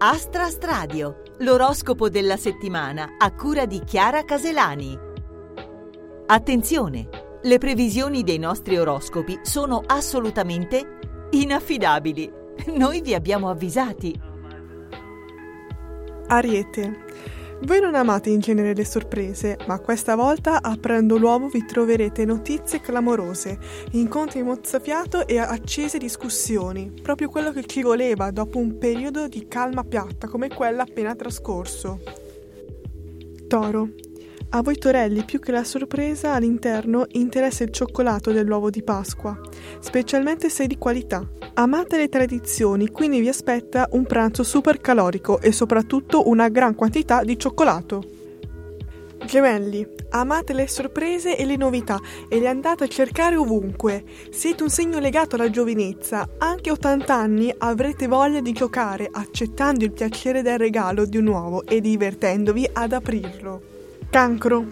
Astra Stradio, l'oroscopo della settimana a cura di Chiara Caselani. Attenzione! Le previsioni dei nostri oroscopi sono assolutamente inaffidabili. Noi vi abbiamo avvisati. Ariete. Voi non amate in genere le sorprese, ma questa volta aprendo l'uovo vi troverete notizie clamorose, incontri mozzafiato e accese discussioni, proprio quello che ci voleva dopo un periodo di calma piatta come quella appena trascorso. Toro. A voi torelli più che la sorpresa all'interno interessa il cioccolato dell'uovo di Pasqua, specialmente se di qualità. Amate le tradizioni, quindi vi aspetta un pranzo super calorico e soprattutto una gran quantità di cioccolato. Gemelli, amate le sorprese e le novità e le andate a cercare ovunque. Siete un segno legato alla giovinezza. Anche a 80 anni avrete voglia di giocare, accettando il piacere del regalo di un uovo e divertendovi ad aprirlo. Cancro.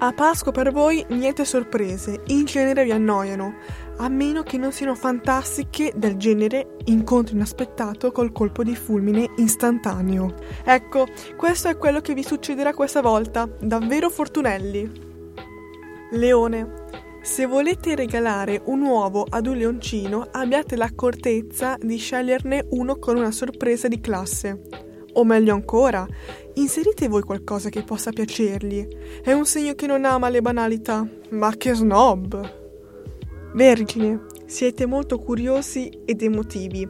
A Pasqua per voi niente sorprese, in genere vi annoiano, a meno che non siano fantastiche del genere incontro inaspettato col colpo di fulmine istantaneo. Ecco, questo è quello che vi succederà questa volta, davvero fortunelli. Leone. Se volete regalare un uovo ad un leoncino, abbiate l'accortezza di sceglierne uno con una sorpresa di classe. O meglio ancora, inserite voi qualcosa che possa piacergli. È un segno che non ama le banalità. Ma che snob! Vergine, siete molto curiosi ed emotivi.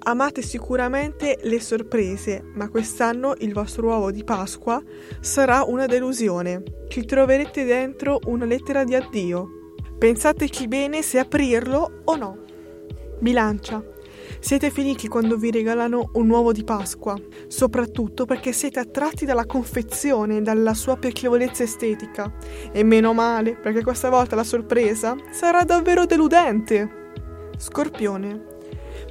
Amate sicuramente le sorprese, ma quest'anno il vostro uovo di Pasqua sarà una delusione. Ci troverete dentro una lettera di addio. Pensateci bene se aprirlo o no. Bilancia. Siete felici quando vi regalano un uovo di Pasqua, soprattutto perché siete attratti dalla confezione e dalla sua piacevolezza estetica. E meno male, perché questa volta la sorpresa sarà davvero deludente. Scorpione.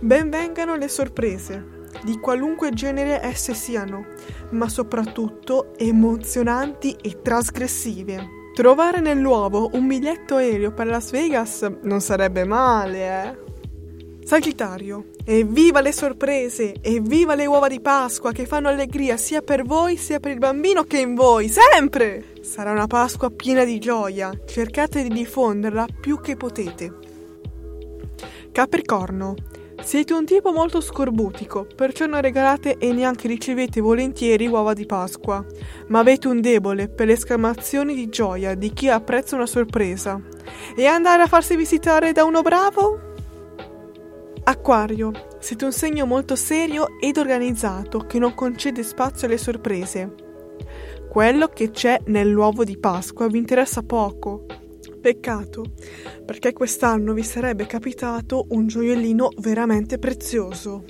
Benvengano le sorprese, di qualunque genere esse siano, ma soprattutto emozionanti e trasgressive. Trovare nell'uovo un biglietto aereo per Las Vegas non sarebbe male, eh? Sagittario, evviva le sorprese, evviva le uova di Pasqua che fanno allegria sia per voi sia per il bambino che in voi, sempre! Sarà una Pasqua piena di gioia, cercate di diffonderla più che potete. Capricorno, siete un tipo molto scorbutico, perciò non regalate e neanche ricevete volentieri uova di Pasqua, ma avete un debole per le esclamazioni di gioia di chi apprezza una sorpresa. E andare a farsi visitare da uno bravo? Acquario, siete un segno molto serio ed organizzato che non concede spazio alle sorprese. Quello che c'è nell'uovo di Pasqua vi interessa poco. Peccato, perché quest'anno vi sarebbe capitato un gioiellino veramente prezioso.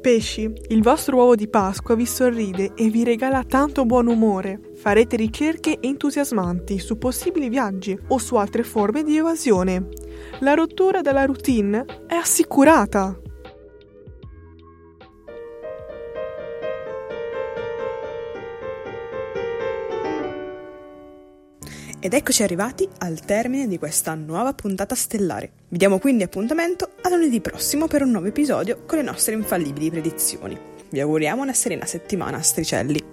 Pesci, il vostro uovo di Pasqua vi sorride e vi regala tanto buon umore. Farete ricerche entusiasmanti su possibili viaggi o su altre forme di evasione. La rottura della routine è assicurata. Ed eccoci arrivati al termine di questa nuova puntata stellare. Vi diamo quindi appuntamento a lunedì prossimo per un nuovo episodio con le nostre infallibili predizioni. Vi auguriamo una serena settimana, Stricelli.